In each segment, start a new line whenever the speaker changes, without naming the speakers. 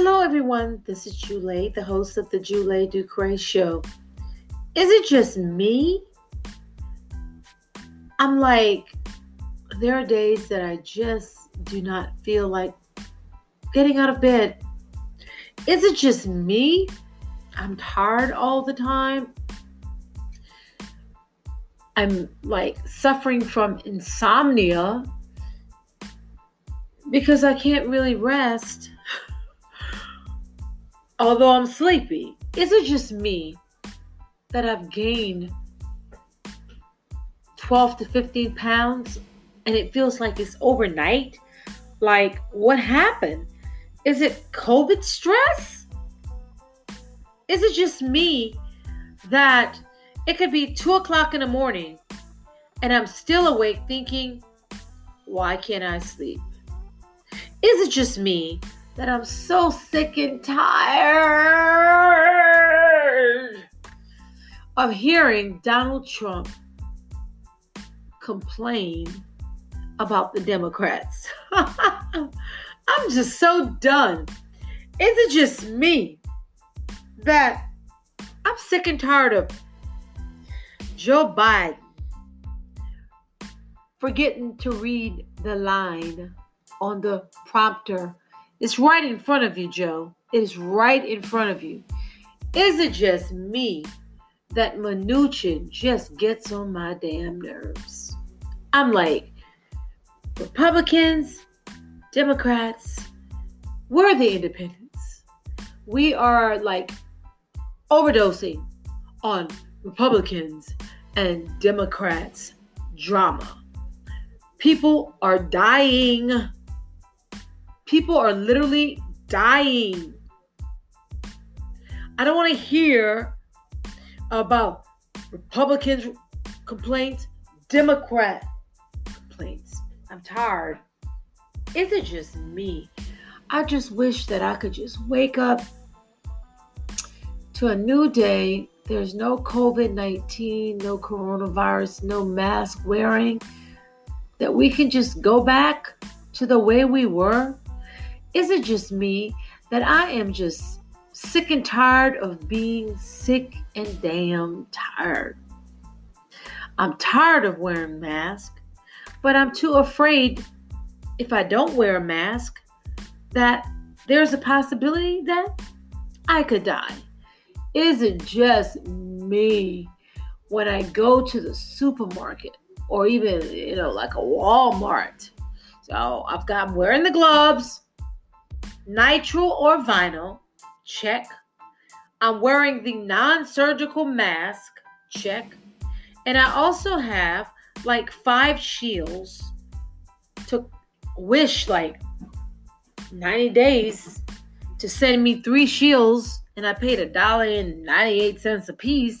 Hello, everyone. This is Jule, the host of the Jule Ducre Show. Is it just me? I'm like, there are days that I just do not feel like getting out of bed. Is it just me? I'm tired all the time. I'm like suffering from insomnia because I can't really rest although I'm sleepy. Is it just me that I've gained 12 to 15 pounds and it feels like it's overnight? Like, what happened? Is it COVID stress? Is it just me that it could be 2 o'clock in the morning and I'm still awake thinking, why can't I sleep? Is it just me that I'm so sick and tired of hearing Donald Trump complain about the Democrats. I'm just so done. Is it just me that I'm sick and tired of Joe Biden forgetting to read the line on the prompter it's right in front of you, Joe. It is right in front of you. Is it just me that Mnuchin just gets on my damn nerves? I'm like, Republicans, Democrats, we're the independents. We are like overdosing on Republicans and Democrats drama. People are dying People are literally dying. I don't want to hear about Republicans complaints, Democrat complaints. I'm tired. Is it just me? I just wish that I could just wake up to a new day. There's no COVID 19, no coronavirus, no mask wearing. That we can just go back to the way we were is it just me that I am just sick and tired of being sick and damn tired? I'm tired of wearing masks, but I'm too afraid if I don't wear a mask that there's a possibility that I could die. Is it just me when I go to the supermarket or even, you know, like a Walmart? So I've got, I'm wearing the gloves, nitrile or vinyl, check. I'm wearing the non surgical mask, check. And I also have like five shields to wish like 90 days to send me three shields and I paid a dollar and 98 cents a piece.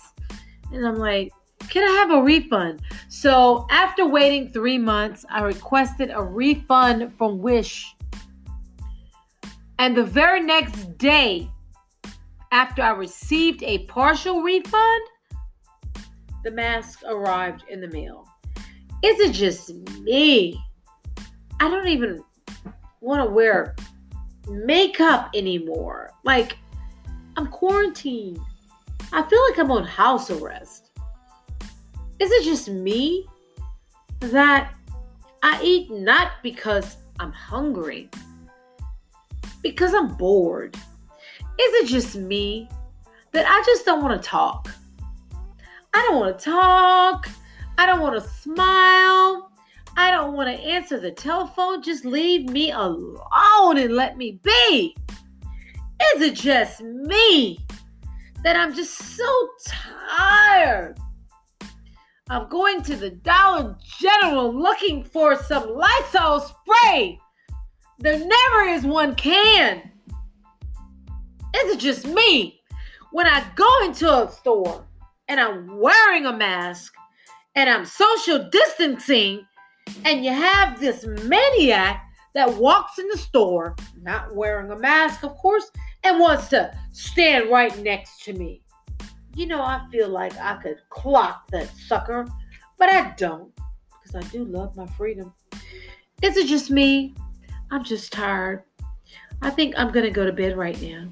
And I'm like, can I have a refund? So after waiting three months, I requested a refund from Wish and the very next day, after I received a partial refund, the mask arrived in the mail. Is it just me? I don't even want to wear makeup anymore. Like, I'm quarantined. I feel like I'm on house arrest. Is it just me that I eat not because I'm hungry, because I'm bored. Is it just me that I just don't want to talk? I don't want to talk. I don't want to smile. I don't want to answer the telephone. Just leave me alone and let me be. Is it just me that I'm just so tired of going to the Dollar General looking for some Lysol spray? There never is one can. Is it just me? When I go into a store and I'm wearing a mask and I'm social distancing, and you have this maniac that walks in the store, not wearing a mask, of course, and wants to stand right next to me. You know, I feel like I could clock that sucker, but I don't because I do love my freedom. Is it just me? I'm just tired I think I'm going to go to bed right now.